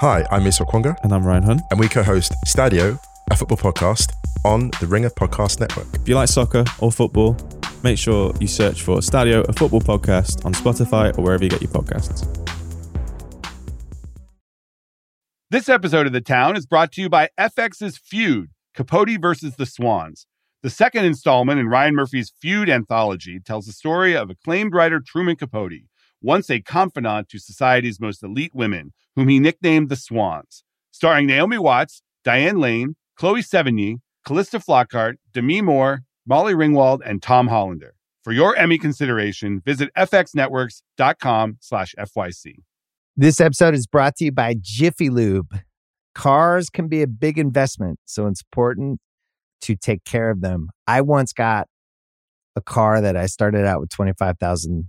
Hi, I'm Musa Okwonga, And I'm Ryan Hunt. and we co-host Stadio, a football podcast on the Ringer Podcast Network. If you like soccer or football, make sure you search for Stadio, a football podcast on Spotify or wherever you get your podcasts. This episode of The Town is brought to you by FX's Feud, Capote versus the Swans. The second installment in Ryan Murphy's Feud anthology tells the story of acclaimed writer Truman Capote, once a confidant to society's most elite women, whom he nicknamed the Swans. Starring Naomi Watts, Diane Lane, Chloe Sevigny, Calista Flockhart, Demi Moore, Molly Ringwald, and Tom Hollander. For your Emmy consideration, visit fxnetworks.com slash FYC. This episode is brought to you by Jiffy Lube. Cars can be a big investment, so it's important to take care of them. I once got a car that I started out with 25,000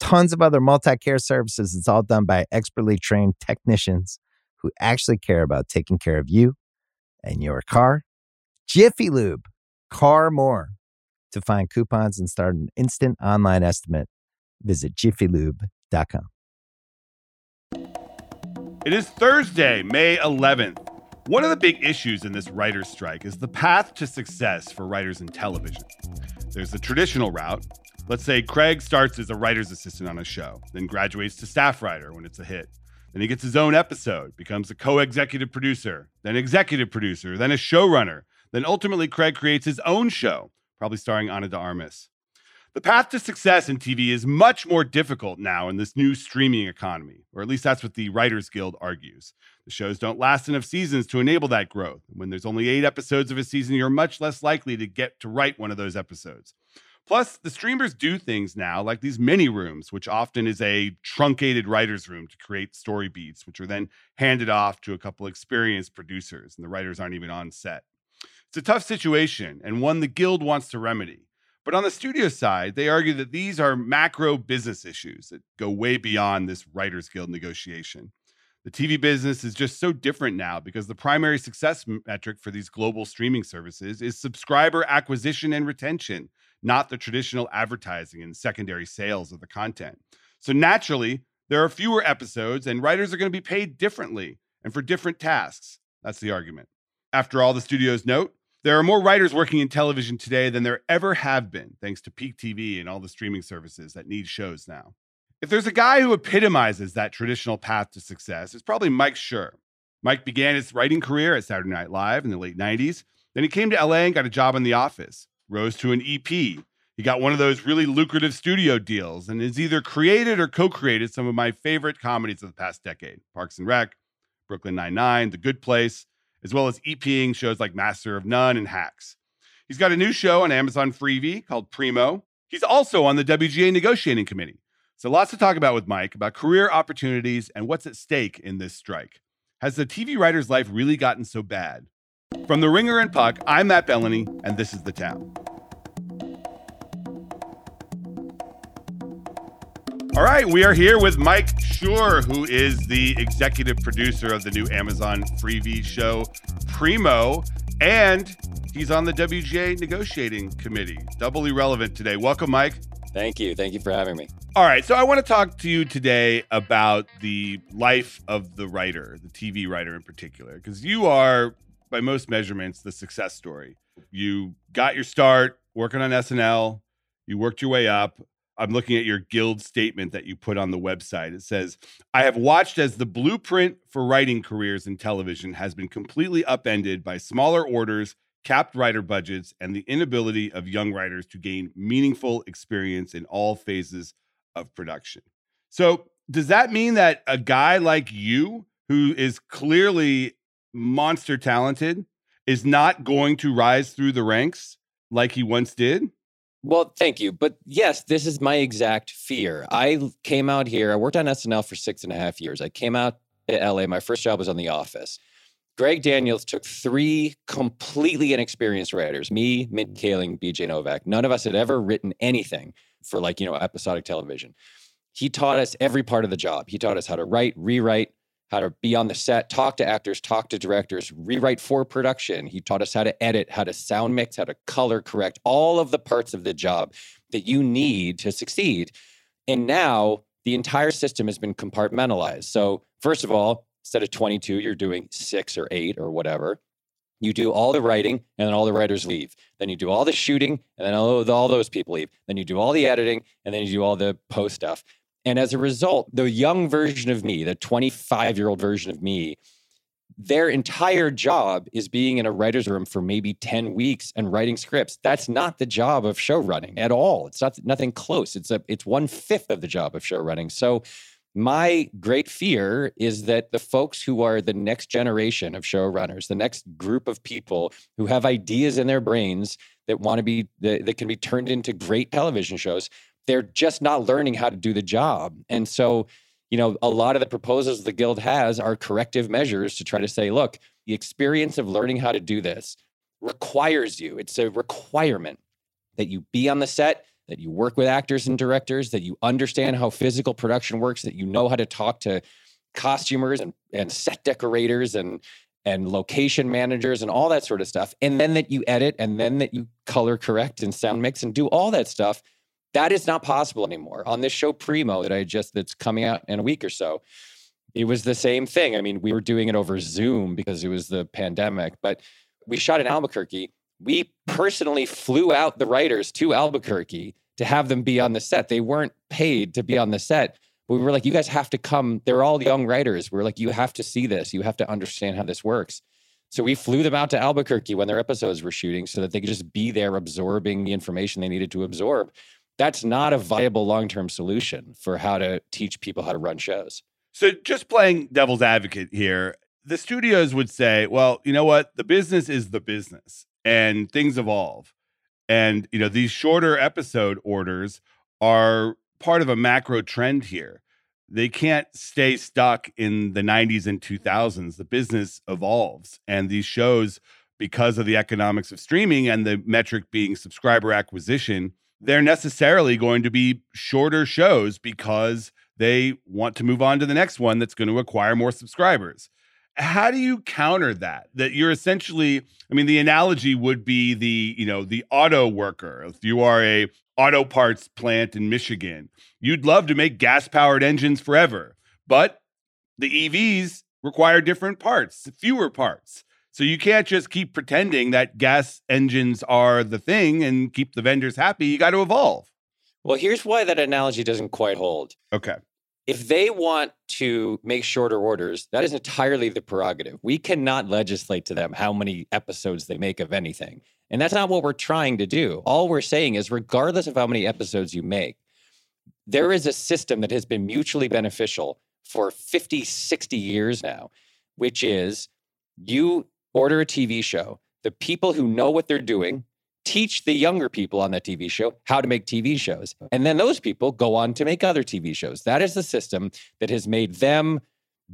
tons of other multi care services. It's all done by expertly trained technicians who actually care about taking care of you and your car. Jiffy Lube, car more. To find coupons and start an instant online estimate, visit jiffylube.com. It is Thursday, May 11th. One of the big issues in this writer's strike is the path to success for writers in television. There's the traditional route. Let's say Craig starts as a writer's assistant on a show, then graduates to staff writer when it's a hit. Then he gets his own episode, becomes a co executive producer, then executive producer, then a showrunner. Then ultimately, Craig creates his own show, probably starring Ana de Armas. The path to success in TV is much more difficult now in this new streaming economy, or at least that's what the Writers Guild argues. The shows don't last enough seasons to enable that growth. When there's only eight episodes of a season, you're much less likely to get to write one of those episodes. Plus, the streamers do things now like these mini rooms, which often is a truncated writer's room to create story beats, which are then handed off to a couple experienced producers, and the writers aren't even on set. It's a tough situation and one the Guild wants to remedy. But on the studio side, they argue that these are macro business issues that go way beyond this Writers Guild negotiation. The TV business is just so different now because the primary success metric for these global streaming services is subscriber acquisition and retention, not the traditional advertising and secondary sales of the content. So naturally, there are fewer episodes and writers are going to be paid differently and for different tasks. That's the argument. After all, the studios note, there are more writers working in television today than there ever have been, thanks to Peak TV and all the streaming services that need shows now. If there's a guy who epitomizes that traditional path to success, it's probably Mike Schur. Mike began his writing career at Saturday Night Live in the late 90s. Then he came to LA and got a job in The Office, rose to an EP. He got one of those really lucrative studio deals and has either created or co created some of my favorite comedies of the past decade Parks and Rec, Brooklyn Nine-Nine, The Good Place, as well as EPing shows like Master of None and Hacks. He's got a new show on Amazon Freevee called Primo. He's also on the WGA negotiating committee. So lots to talk about with Mike about career opportunities and what's at stake in this strike. Has the TV writer's life really gotten so bad? From The Ringer and Puck, I'm Matt Belloni, and this is The Town. All right, we are here with Mike Schur, who is the executive producer of the new Amazon Freevee show Primo, and he's on the WGA negotiating committee. Doubly relevant today. Welcome, Mike. Thank you. Thank you for having me. All right, so I want to talk to you today about the life of the writer, the TV writer in particular, because you are, by most measurements, the success story. You got your start working on SNL, you worked your way up. I'm looking at your guild statement that you put on the website. It says, I have watched as the blueprint for writing careers in television has been completely upended by smaller orders, capped writer budgets, and the inability of young writers to gain meaningful experience in all phases of production. So, does that mean that a guy like you, who is clearly monster talented, is not going to rise through the ranks like he once did? Well, thank you. But yes, this is my exact fear. I came out here, I worked on SNL for six and a half years. I came out to LA. My first job was on The Office. Greg Daniels took three completely inexperienced writers, me, Mindy Kaling, BJ Novak. None of us had ever written anything for like, you know, episodic television. He taught us every part of the job. He taught us how to write, rewrite, how to be on the set, talk to actors, talk to directors, rewrite for production. He taught us how to edit, how to sound mix, how to color correct, all of the parts of the job that you need to succeed. And now the entire system has been compartmentalized. So, first of all, instead of 22, you're doing six or eight or whatever. You do all the writing, and then all the writers leave. Then you do all the shooting, and then all, all those people leave. Then you do all the editing, and then you do all the post stuff. And as a result, the young version of me, the 25 year old version of me, their entire job is being in a writer's room for maybe 10 weeks and writing scripts. That's not the job of show running at all. It's not nothing close. It's a it's one fifth of the job of show running. So my great fear is that the folks who are the next generation of showrunners, the next group of people who have ideas in their brains that want to be that, that can be turned into great television shows, they're just not learning how to do the job. And so, you know, a lot of the proposals the guild has are corrective measures to try to say, look, the experience of learning how to do this requires you, it's a requirement that you be on the set, that you work with actors and directors, that you understand how physical production works, that you know how to talk to costumers and, and set decorators and and location managers and all that sort of stuff. And then that you edit and then that you color correct and sound mix and do all that stuff that is not possible anymore. On this show Primo that I just that's coming out in a week or so, it was the same thing. I mean, we were doing it over Zoom because it was the pandemic, but we shot in Albuquerque. We personally flew out the writers to Albuquerque to have them be on the set. They weren't paid to be on the set. But we were like, you guys have to come. They're all young writers. We are like, you have to see this. You have to understand how this works. So we flew them out to Albuquerque when their episodes were shooting so that they could just be there absorbing the information they needed to absorb that's not a viable long term solution for how to teach people how to run shows. So, just playing devil's advocate here, the studios would say, well, you know what? The business is the business and things evolve. And, you know, these shorter episode orders are part of a macro trend here. They can't stay stuck in the 90s and 2000s. The business evolves. And these shows, because of the economics of streaming and the metric being subscriber acquisition, they're necessarily going to be shorter shows because they want to move on to the next one that's going to acquire more subscribers. How do you counter that? That you're essentially, I mean, the analogy would be the, you know, the auto worker. If you are a auto parts plant in Michigan, you'd love to make gas powered engines forever, but the EVs require different parts, fewer parts. So you can't just keep pretending that gas engines are the thing and keep the vendors happy. You got to evolve. Well, here's why that analogy doesn't quite hold. Okay. If they want to make shorter orders, that is entirely the prerogative. We cannot legislate to them how many episodes they make of anything. And that's not what we're trying to do. All we're saying is, regardless of how many episodes you make, there is a system that has been mutually beneficial for 50, 60 years now, which is you order a TV show. The people who know what they're doing teach the younger people on that TV show how to make TV shows. And then those people go on to make other TV shows. That is the system that has made them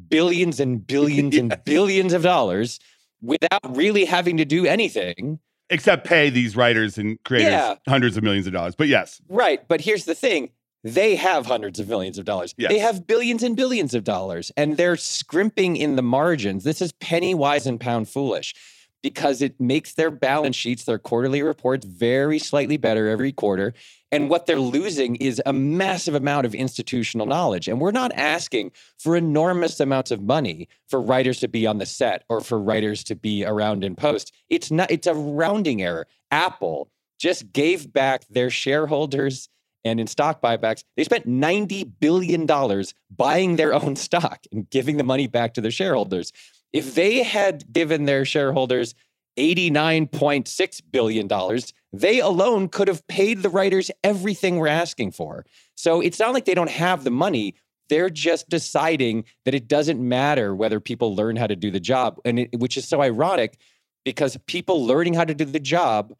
billions and billions and billions of dollars without really having to do anything. Except pay these writers and creators yeah. hundreds of millions of dollars. But yes. Right. But here's the thing they have hundreds of millions of dollars. Yes. They have billions and billions of dollars, and they're scrimping in the margins. This is penny wise and pound foolish because it makes their balance sheets, their quarterly reports, very slightly better every quarter. And what they're losing is a massive amount of institutional knowledge. And we're not asking for enormous amounts of money for writers to be on the set or for writers to be around in post. It's not, it's a rounding error. Apple just gave back their shareholders and in stock buybacks, they spent $90 billion buying their own stock and giving the money back to their shareholders. If they had given their shareholders $89.6 billion, they alone could have paid the writers everything we're asking for. So it's not like they don't have the money. They're just deciding that it doesn't matter whether people learn how to do the job, and it, which is so ironic because people learning how to do the job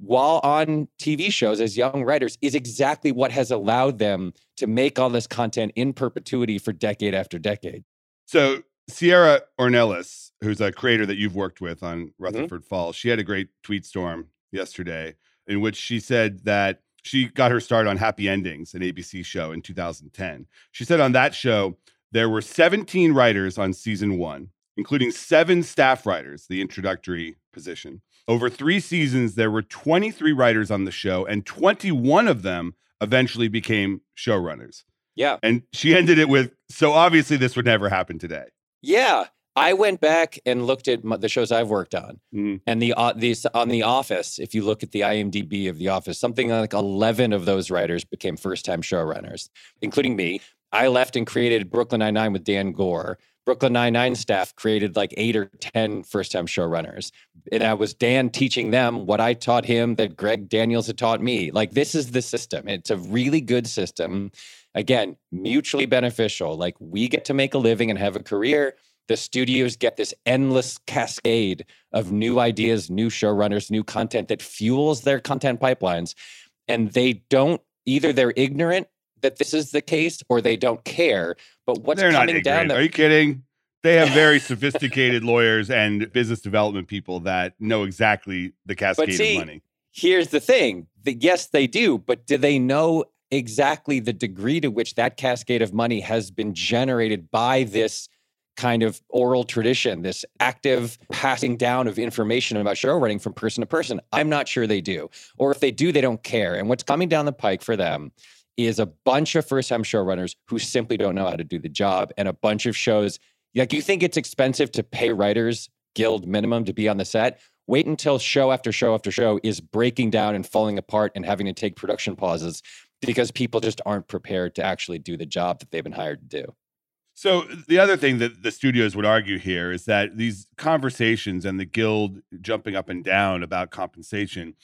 while on TV shows as young writers is exactly what has allowed them to make all this content in perpetuity for decade after decade. So Sierra Ornelas, who's a creator that you've worked with on Mm-hmm. Rutherford Falls, she had a great tweet storm yesterday in which she said that she got her start on Happy Endings, an ABC show in 2010. She said on that show, there were 17 writers on season one, including seven staff writers, the introductory position. Over three seasons, there were 23 writers on the show, and 21 of them eventually became showrunners. Yeah. And she ended it with, so obviously this would never happen today. Yeah. I went back and looked at the shows I've worked on, Mm. and the uh, these on The Office. If you look at the IMDb of The Office, something like eleven of those writers became first time showrunners, including me. I left and created Brooklyn Nine Nine with Dan Goor. Brooklyn Nine Nine staff created like eight or ten first time showrunners, and that was Dan teaching them what I taught him that Greg Daniels had taught me. Like this is the system. It's a really good system. Again, mutually beneficial. Like we get to make a living and have a career the studios get this endless cascade of new ideas, new showrunners, new content that fuels their content pipelines. And they don't either they're ignorant that this is the case or they don't care. But what's They're not coming down the Are you kidding? They have very sophisticated lawyers and business development people that know exactly the cascade see, of money. here's the thing that yes, they do, but do they know exactly the degree to which that cascade of money has been generated by this kind of oral tradition, this active passing down of information about show running from person to person? I'm not sure they do. Or if they do, they don't care. And what's coming down the pike for them is a bunch of first time showrunners who simply don't know how to do the job and a bunch of shows. Like you think it's expensive to pay writers guild minimum to be on the set? Wait until show after show after show is breaking down and falling apart and having to take production pauses because people just aren't prepared to actually do the job that they've been hired to do. So the other thing that the studios would argue here is that these conversations and the guild jumping up and down about compensation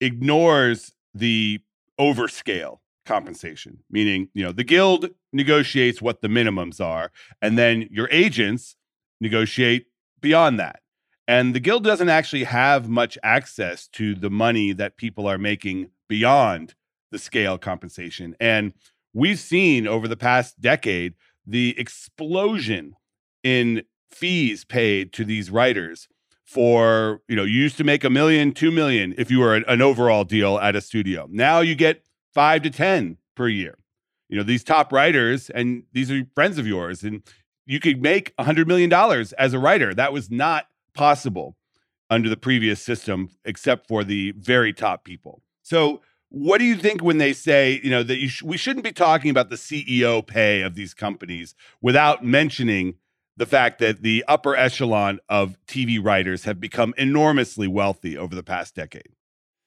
ignores the overscale compensation, meaning, you know, the guild negotiates what the minimums are, and then your agents negotiate beyond that. And the guild doesn't actually have much access to the money that people are making beyond the scale compensation. And we've seen over the past decade the explosion in fees paid to these writers for you know you used to make a million two million if you were an, an overall deal at a studio now you get five to ten per year. You know these top writers and these are friends of yours and you could make a hundred million dollars as a writer. That was not possible under the previous system except for the very top people. So what do you think when they say you know that you sh- we shouldn't be talking about the ceo pay of these companies without mentioning the fact that the upper echelon of tv writers have become enormously wealthy over the past decade?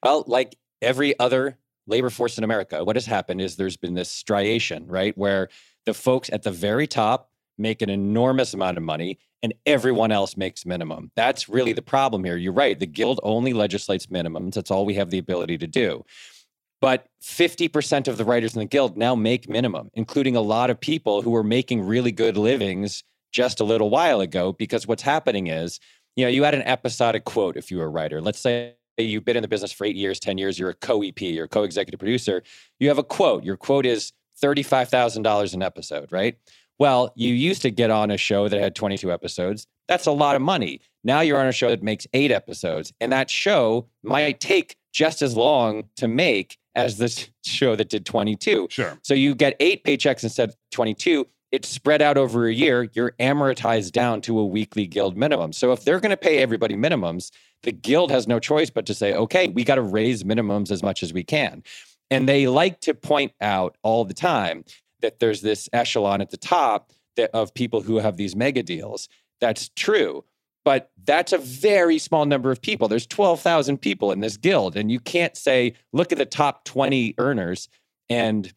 Well, like every other labor force in America, what has happened is there's been this striation, right? Where the folks at the very top make an enormous amount of money and everyone else makes minimum. That's really the problem here. You're right. The guild only legislates minimums. That's all we have the ability to do. But 50% of the writers in the guild now make minimum, including a lot of people who were making really good livings just a little while ago. Because what's happening is, you know, you had an episodic quote if you were a writer. Let's say you've been in the business for eight years, 10 years, you're a co EP, you're a co executive producer. You have a quote. Your quote is $35,000 an episode, right? Well, you used to get on a show that had 22 episodes. That's a lot of money. Now you're on a show that makes eight episodes, and that show might take just as long to make as this show that did 22. sure So you get eight paychecks instead of 22. It's spread out over a year. You're amortized down to a weekly guild minimum. So if they're going to pay everybody minimums, the guild has no choice but to say, okay, we got to raise minimums as much as we can. And they like to point out all the time that there's this echelon at the top that, of people who have these mega deals. That's true. But that's a very small number of people. There's 12,000 people in this guild. And you can't say, look at the top 20 earners and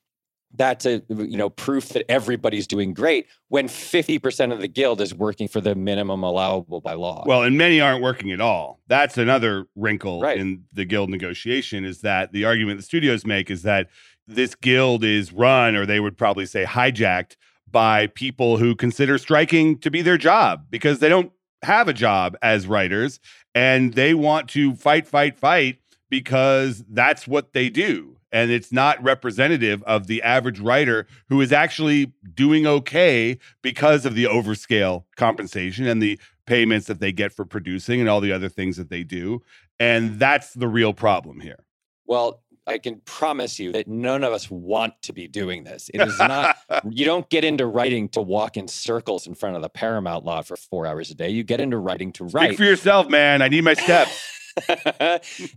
that's a you know proof that everybody's doing great when 50% of the guild is working for the minimum allowable by law. Well, and many aren't working at all. That's another wrinkle Right. in the guild negotiation is that the argument the studios make is that this guild is run, or they would probably say hijacked, by people who consider striking to be their job because they don't have a job as writers and they want to fight, fight, fight because that's what they do. And it's not representative of the average writer who is actually doing okay because of the overscale compensation and the payments that they get for producing and all the other things that they do. And that's the real problem here. Well, I can promise you that none of us want to be doing this. It is not, you don't get into writing to walk in circles in front of the Paramount lot for four hours a day. You get into writing to write. Speak for yourself, man. I need my steps.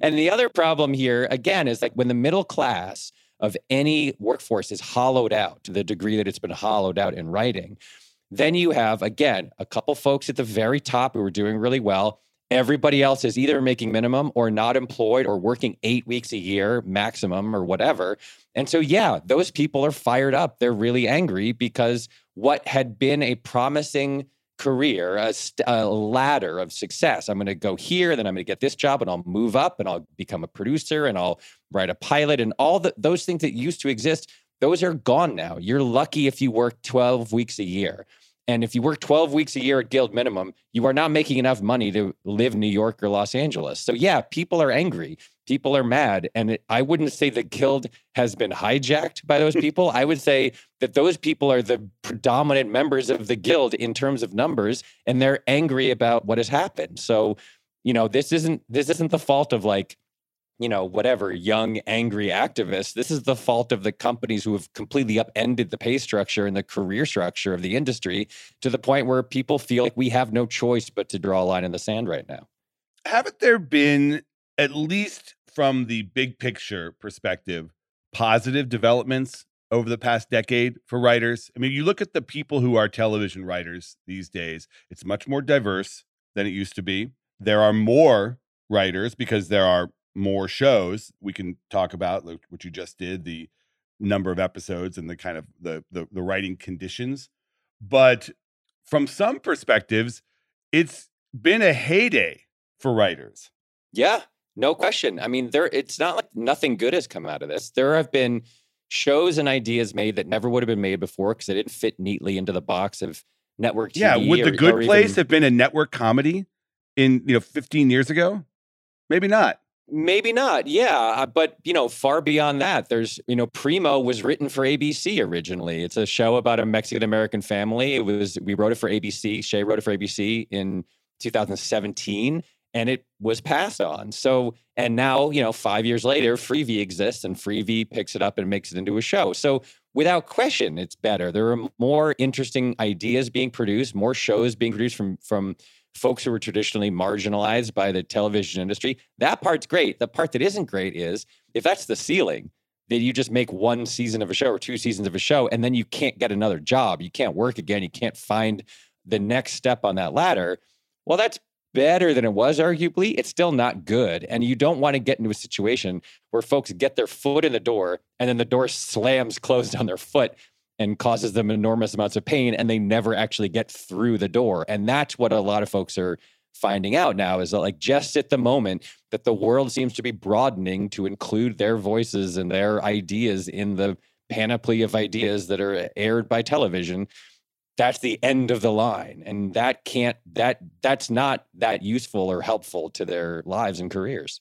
and the other problem here, again, is like when the middle class of any workforce is hollowed out to the degree that it's been hollowed out in writing, then you have, again, a couple folks at the very top who are doing really well. Everybody else is either making minimum or not employed or working eight weeks a year maximum or whatever. And so, yeah, those people are fired up. They're really angry because what had been a promising career, a, st- a ladder of success. I'm going to go here, then I'm going to get this job, and I'll move up, and I'll become a producer, and I'll write a pilot, and all the, those things that used to exist. Those are gone now. You're lucky if you work 12 weeks a year. And if you work 12 weeks a year at guild minimum, you are not making enough money to live in New York or Los Angeles. So, yeah, people are angry. People are mad. And it, I wouldn't say the guild has been hijacked by those people. I would say that those people are the predominant members of the guild in terms of numbers, and they're angry about what has happened. So, you know, this isn't this isn't the fault of like you know, whatever young, angry activists. This is the fault of the companies who have completely upended the pay structure and the career structure of the industry to the point where people feel like we have no choice but to draw a line in the sand right now. Haven't there been, at least from the big picture perspective, positive developments over the past decade for writers? I mean, you look at the people who are television writers these days, it's much more diverse than it used to be. There are more writers because there are more shows we can talk about like what you just did the number of episodes and the kind of the, the the, writing conditions but from some perspectives it's been a heyday for writers. Yeah no question. I mean there it's not like nothing good has come out of this. There have been shows and ideas made that never would have been made before because they didn't fit neatly into the box of network TV yeah would or, the good place even... have been a network comedy in you know 15 years ago? Maybe not Maybe not. Yeah. Uh, but, you know, far beyond that, there's, you know, Primo was written for ABC originally. It's a show about a Mexican American family. It was, we wrote it for ABC. Shea wrote it for ABC in 2017 and it was passed on. So, and now, you know, five years later, Freevee exists and Freevee picks it up and makes it into a show. So, without question, it's better. There are more interesting ideas being produced, more shows being produced from, from, folks who were traditionally marginalized by the television industry. That part's great. The part that isn't great is if that's the ceiling, that you just make one season of a show or two seasons of a show, and then you can't get another job. You can't work again. You can't find the next step on that ladder. Well, that's better than it was, arguably. It's still not good. And you don't want to get into a situation where folks get their foot in the door and then the door slams closed on their foot and causes them enormous amounts of pain and they never actually get through the door. And that's what a lot of folks are finding out now is that like just at the moment that the world seems to be broadening to include their voices and their ideas in the panoply of ideas that are aired by television that's the end of the line. And that can't that that's not that useful or helpful to their lives and careers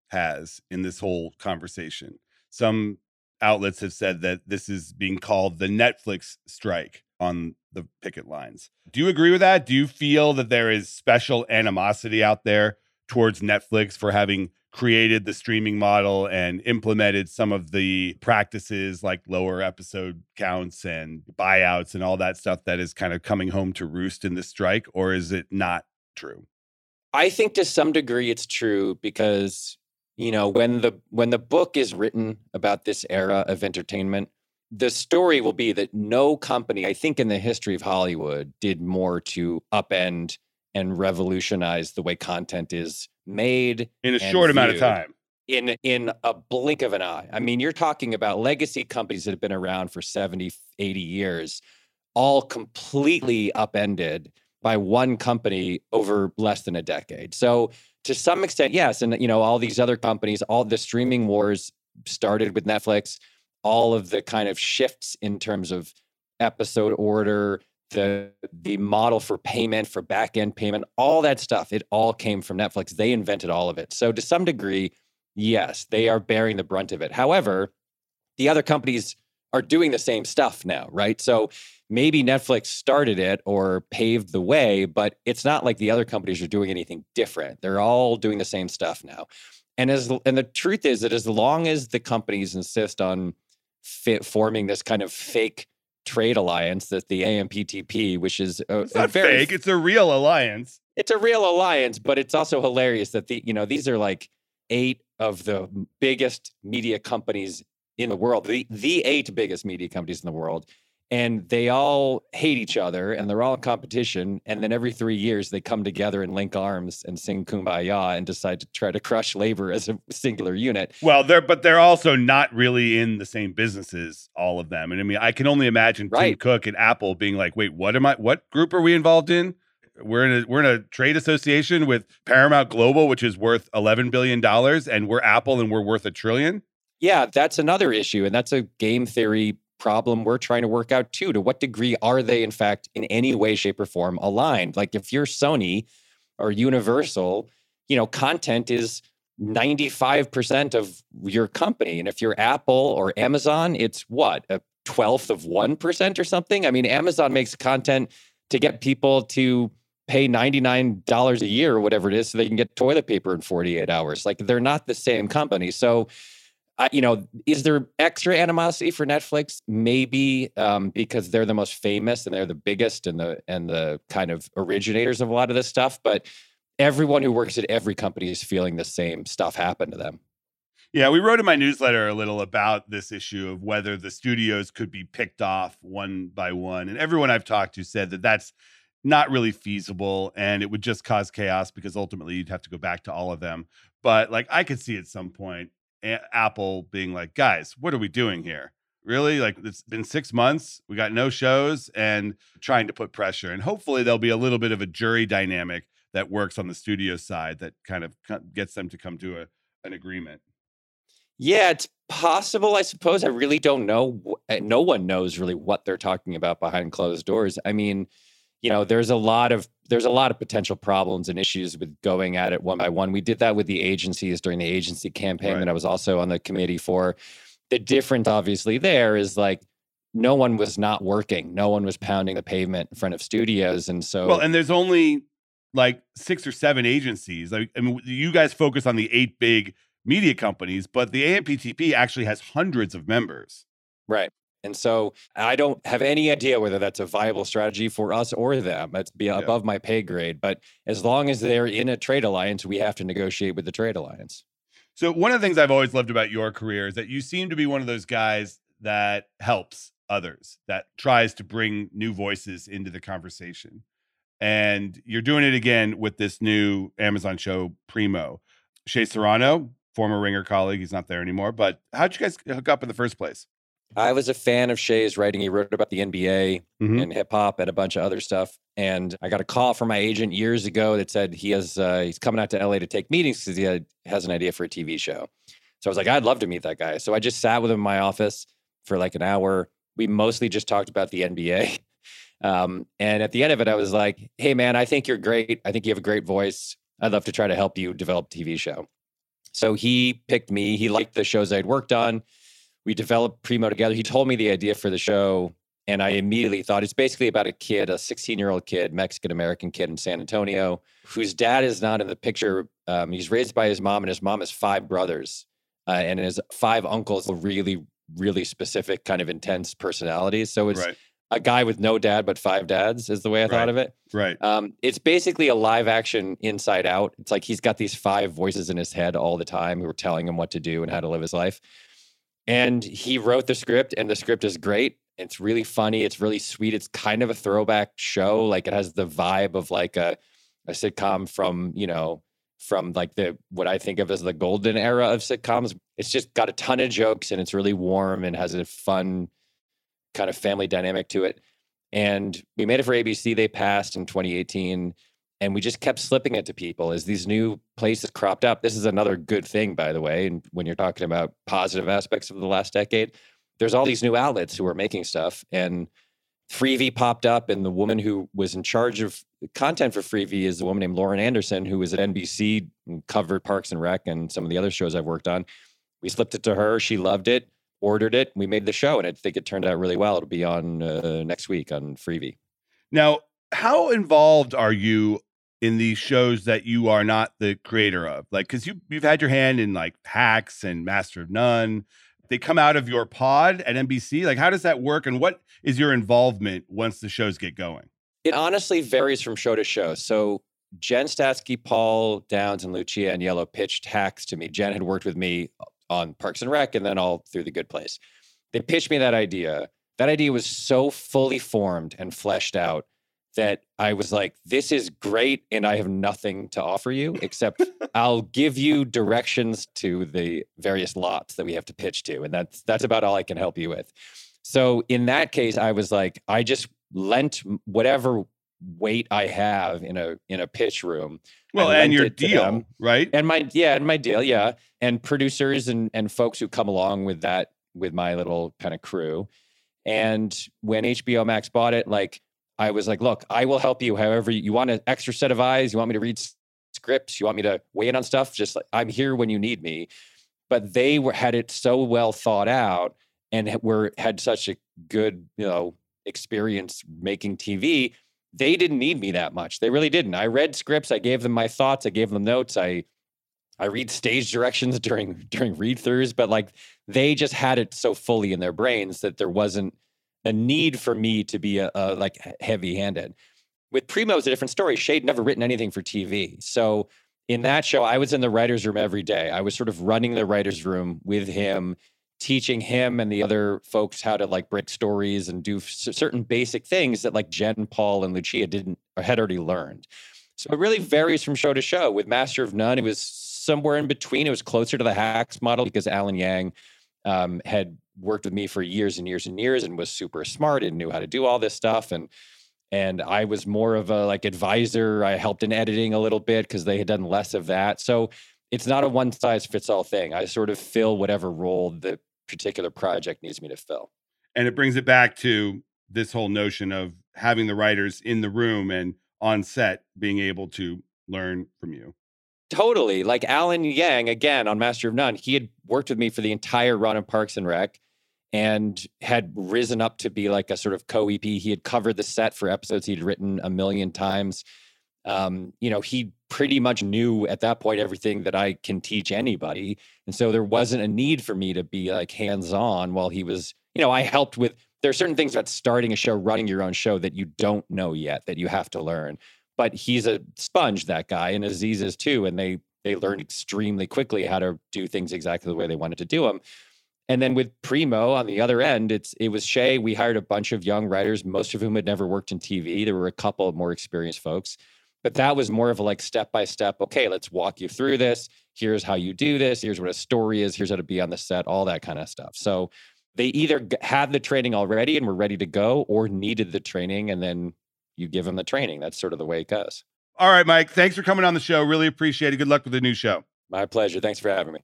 has in this whole conversation. Some outlets have said that this is being called the Netflix strike on the picket lines. Do you agree with that? Do you feel that there is special animosity out there towards Netflix for having created the streaming model and implemented some of the practices like lower episode counts and buyouts and all that stuff that is kind of coming home to roost in the strike or is it not true? I think to some degree it's true because you know when the when the book is written about this era of entertainment the story will be that no company I think in the history of Hollywood did more to upend and revolutionize the way content is made in a short amount of time. In in a blink of an eye. I mean you're talking about legacy companies that have been around for 70 80 years all completely upended by one company over less than a decade. So to some extent yes and you know all these other companies all the streaming wars started with netflix all of the kind of shifts in terms of episode order the the model for payment for back end payment all that stuff it all came from netflix. They invented all of it. So to some degree yes they are bearing the brunt of it. However the other companies are doing the same stuff now right? So maybe netflix started it or paved the way but it's not like the other companies are doing anything different. They're all doing the same stuff now. And as and the truth is that as long as the companies insist on fit, forming this kind of fake trade alliance that the AMPTP, which is a, it's not a very fake, it's a real alliance. It's a real alliance, but it's also hilarious that the you know these are like eight of the biggest media companies in the world, the the eight biggest media companies in the world, and they all hate each other and they're all in competition and then every three years they come together and link arms and sing kumbaya and decide to try to crush labor as a singular unit well they're but they're also not really in the same businesses all of them and i mean i can only imagine Right. tim cook and apple being like wait what am i what group are we involved in we're in a we're in a trade association with paramount global which is worth 11 billion dollars and we're apple and we're worth a trillion Yeah, that's another issue. And that's a game theory problem we're trying to work out too. To what degree are they, in fact, in any way, shape, or form aligned? Like if you're Sony or Universal, you know, content is 95% of your company. And if you're Apple or Amazon, it's what, a 12th of 1% or something? I mean, Amazon makes content to get people to pay $99 a year or whatever it is so they can get toilet paper in 48 hours. Like they're not the same company. So, I, you know, is there extra animosity for Netflix? Maybe um, because they're the most famous and they're the biggest and the and the kind of originators of a lot of this stuff. But everyone who works at every company is feeling the same stuff happen to them. Yeah, we wrote in my newsletter a little about this issue of whether the studios could be picked off one by one. And everyone I've talked to said that that's not really feasible and it would just cause chaos because ultimately you'd have to go back to all of them. But like I could see at some point A- Apple being like, guys, what are we doing here? Really? Like it's been six months. We got no shows and trying to put pressure. And hopefully there'll be a little bit of a jury dynamic that works on the studio side that kind of gets them to come to a, an agreement. Yeah, it's possible, I suppose. I really don't know. Uh, No one knows really what they're talking about behind closed doors. I mean, you know, there's a lot of there's a lot of potential problems and issues with going at it one by one. We did that with the agencies during the agency campaign Right. that I was also on the committee for. The difference, obviously, there is like no one was not working. No one was pounding the pavement in front of studios, and so Well, and there's only like six or seven agencies. Like, I mean, you guys focus on the eight big media companies, but the AMPTP actually has hundreds of members. Right. And so I don't have any idea whether that's a viable strategy for us or them. That's be above my pay grade. But as long as they're in a trade alliance, we have to negotiate with the trade alliance. So one of the things I've always loved about your career is that you seem to be one of those guys that helps others, that tries to bring new voices into the conversation. And you're doing it again with this new Amazon show, Primo. Shea Serrano, former Ringer colleague, he's not there anymore. But how'd you guys hook up in the first place? I was a fan of Shea's writing. He wrote about the NBA Mhm. and hip hop and a bunch of other stuff. And I got a call from my agent years ago that said he has uh, he's coming out to LA to take meetings because he had, has an idea for a TV show. So I was like, I'd love to meet that guy. So I just sat with him in my office for like an hour. We mostly just talked about the NBA. Um, and at the end of it, I was like, Hey man, I think you're great. I think you have a great voice. I'd love to try to help you develop a TV show. So he picked me. He liked the shows I'd worked on. We developed Primo together. He told me the idea for the show, and I immediately thought it's basically about a kid, a 16 year old kid, Mexican American kid in San Antonio, whose dad is not in the picture. Um, he's raised by his mom, and his mom has five brothers, uh, and his five uncles, are really, really specific, kind of intense personalities. So it's Right. a guy with no dad but five dads, is the way I Right. thought of it. Right. Um, it's basically a live action Inside Out. It's like he's got these five voices in his head all the time who are telling him what to do and how to live his life. And he wrote the script, and the script is great. It's really funny. It's really sweet. It's kind of a throwback show. Like it has the vibe of like a, a sitcom from, you know, from like the what I think of as the golden era of sitcoms. It's just got a ton of jokes and it's really warm and has a fun kind of family dynamic to it. And we made it for ABC. They passed in 2018. And we just kept slipping it to people as these new places cropped up. This is another good thing, by the way. And when you're talking about positive aspects of the last decade, there's all these new outlets who are making stuff. And Freevee popped up, and the woman who was in charge of content for Freevee is a woman named Lauren Anderson, who was at NBC and covered Parks and Rec and some of the other shows I've worked on. We slipped it to her. She loved it, ordered it. We made the show, and I think it turned out really well. It'll be on uh, next week on Freevee. Now, how involved are you in these shows that you are not the creator of? Like, because you you've had your hand in like Hacks and Master of None. They come out of your pod at NBC. Like, how does that work? And what is your involvement once the shows get going? It honestly varies from show to show. So Jen Statsky, Paul Downs, and Lucia Aniello pitched hacks to me. Jen had worked with me on Parks and Rec and then all through the Good Place. They pitched me that idea. That idea was so fully formed and fleshed out that I was like, this is great. And I have nothing to offer you except I'll give you directions to the various lots that we have to pitch to. And that's that's about all I can help you with. So in that case, I was like, I just lent whatever weight I have in a in a pitch room. Well, and your deal, them. right? And my yeah, and my deal, yeah. And producers and and folks who come along with that with my little kind of crew. And when HBO Max bought it, like I was like, look, I will help you however you, want an extra set of eyes, you want me to read scripts, you want me to weigh in on stuff, just like I'm here when you need me. But they were had it so well thought out and were had such a good, you know, experience making TV. They didn't need me that much. They really didn't. I read scripts, I gave them my thoughts, I gave them notes, I I read stage directions during during read throughs, but like they just had it so fully in their brains that there wasn't a need for me to be a, a like heavy handed. With Primo, it's a different story. Shea'd never written anything for TV, so in that show, I was in the writers' room every day. I was sort of running the writers' room with him, teaching him and the other folks how to like break stories and do certain basic things that like Jen, Paul, and Lucia didn't or had already learned. So it really varies from show to show. With Master of None, it was somewhere in between. It was closer to the hacks model because Alan Yang um, had worked with me for years and years and years and was super smart and knew how to do all this stuff. And and I was more of a like advisor. I helped in editing a little bit because they had done less of that. So it's not a one size fits all thing. I sort of fill whatever role the particular project needs me to fill. And it brings it back to this whole notion of having the writers in the room and on set being able to learn from you. Totally. Like Alan Yang, again, on Master of None, he had worked with me for the entire run of Parks and Rec and had risen up to be like a sort of co EP. He had covered the set for episodes he'd written a million times. Um, you know, he pretty much knew at that point everything that I can teach anybody. And so there wasn't a need for me to be like hands on while he was, you know, I helped with there are certain things about starting a show, running your own show that you don't know yet that you have to learn. But he's a sponge, that guy, and Aziz is too. And they they learned extremely quickly how to do things exactly the way they wanted to do them. And then with Primo on the other end, it's it was Shea. We hired a bunch of young writers, most of whom had never worked in TV. There were a couple of more experienced folks, but that was more of a like step by step. Okay, let's walk you through this. Here's how you do this. Here's what a story is. Here's how to be on the set. All that kind of stuff. So they either had the training already and were ready to go or needed the training and then you give them the training. That's sort of the way it goes. All right, Mike. Thanks for coming on the show. Really appreciate it. Good luck with the new show. My pleasure. Thanks for having me.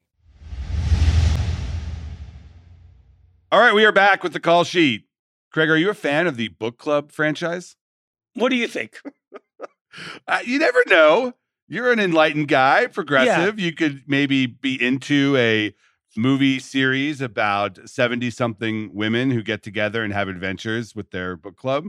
All right, we are back with the call sheet. Craig, are you a fan of the book club franchise? What do you think? Uh, you never know. You're an enlightened guy, progressive. You could maybe be into a movie series about 70 something women who get together and have adventures with their book club.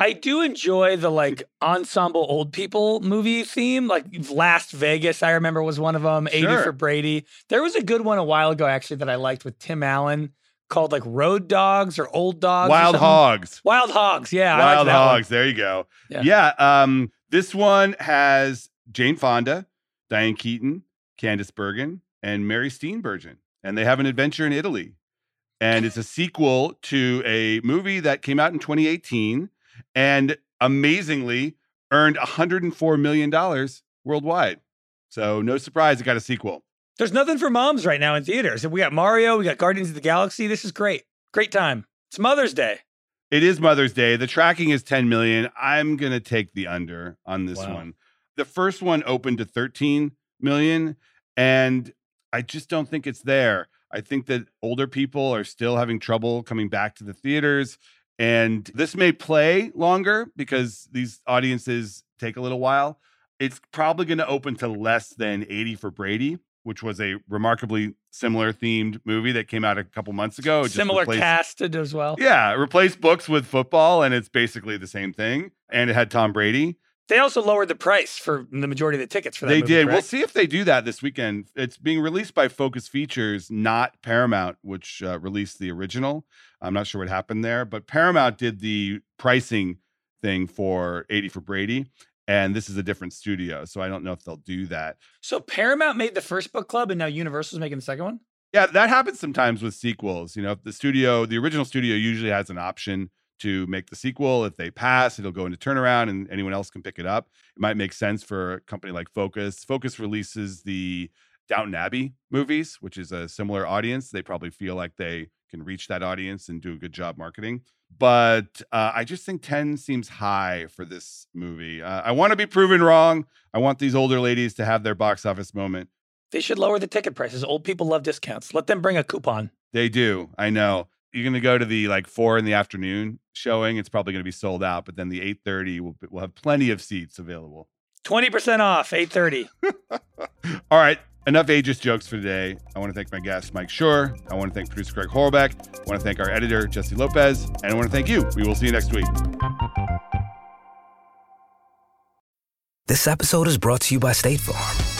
I do enjoy the like ensemble old people movie theme. Like Last Vegas, I remember was one of them. 80 for Brady. There was a good one a while ago actually that I liked with Tim Allen called like Road Dogs or Old Dogs. Wild. Hogs. Wild Hogs. Yeah. Wild that one. Hogs. There you go. Yeah. Yeah. Um, this one has Jane Fonda, Diane Keaton, Candice Bergen, and Mary Steenburgen. And they have an adventure in Italy. And it's a sequel to a movie that came out in 2018 and amazingly earned $104 million worldwide. So no surprise it got a sequel. There's nothing for moms right now in theaters. We got Mario, we got Guardians of the Galaxy. This is great. Great time. It's Mother's Day. It is Mother's Day. The tracking is 10 million. I'm going to take the under on this Wow. one. The first one opened to 13 million, and I just don't think it's there. I think that older people are still having trouble coming back to the theaters. And this may play longer because these audiences take a little while. It's probably going to open to less than 80 for Brady, which was a remarkably similar themed movie that came out a couple months ago. It Similar replaced- casted as well. yeah, replaced books with football, and it's basically the same thing. And it had Tom Brady. They also lowered the price for the majority of the tickets for that They movie, did. We'll see if they do that this weekend. It's being released by Focus Features, not Paramount, which uh, released the original. I'm not sure what happened there, but Paramount did the pricing thing for 80 for Brady. And this is a different studio. So I don't know if they'll do that. So Paramount made the first book club, and now Universal's making the second one. Yeah, that happens sometimes with sequels. You know, if the studio, the original studio usually has an option to make the sequel. If they pass, it'll go into turnaround and anyone else can pick it up. It might make sense for a company like Focus. Focus releases the Downton Abbey movies, which is a similar audience. They probably feel like they can reach that audience and do a good job marketing. But uh, I just think 10 seems high for this movie. Uh, I want to be proven wrong. I want these older ladies to have their box office moment. They should lower the ticket prices. Old people love discounts. Let them bring a coupon. They do. I know. You're going to go to the like four in the afternoon mm-hmm. showing. It's probably going to be sold out, but then the 8:30 will will have plenty of seats available. Twenty percent off. Eight thirty. All right. Enough ageist jokes for today. I want to thank my guest, Mike Schur. I want to thank producer Craig Horlbeck. I want to thank our editor, Jessie Lopez. And I want to thank you. We will see you next week. This episode is brought to you by State Farm.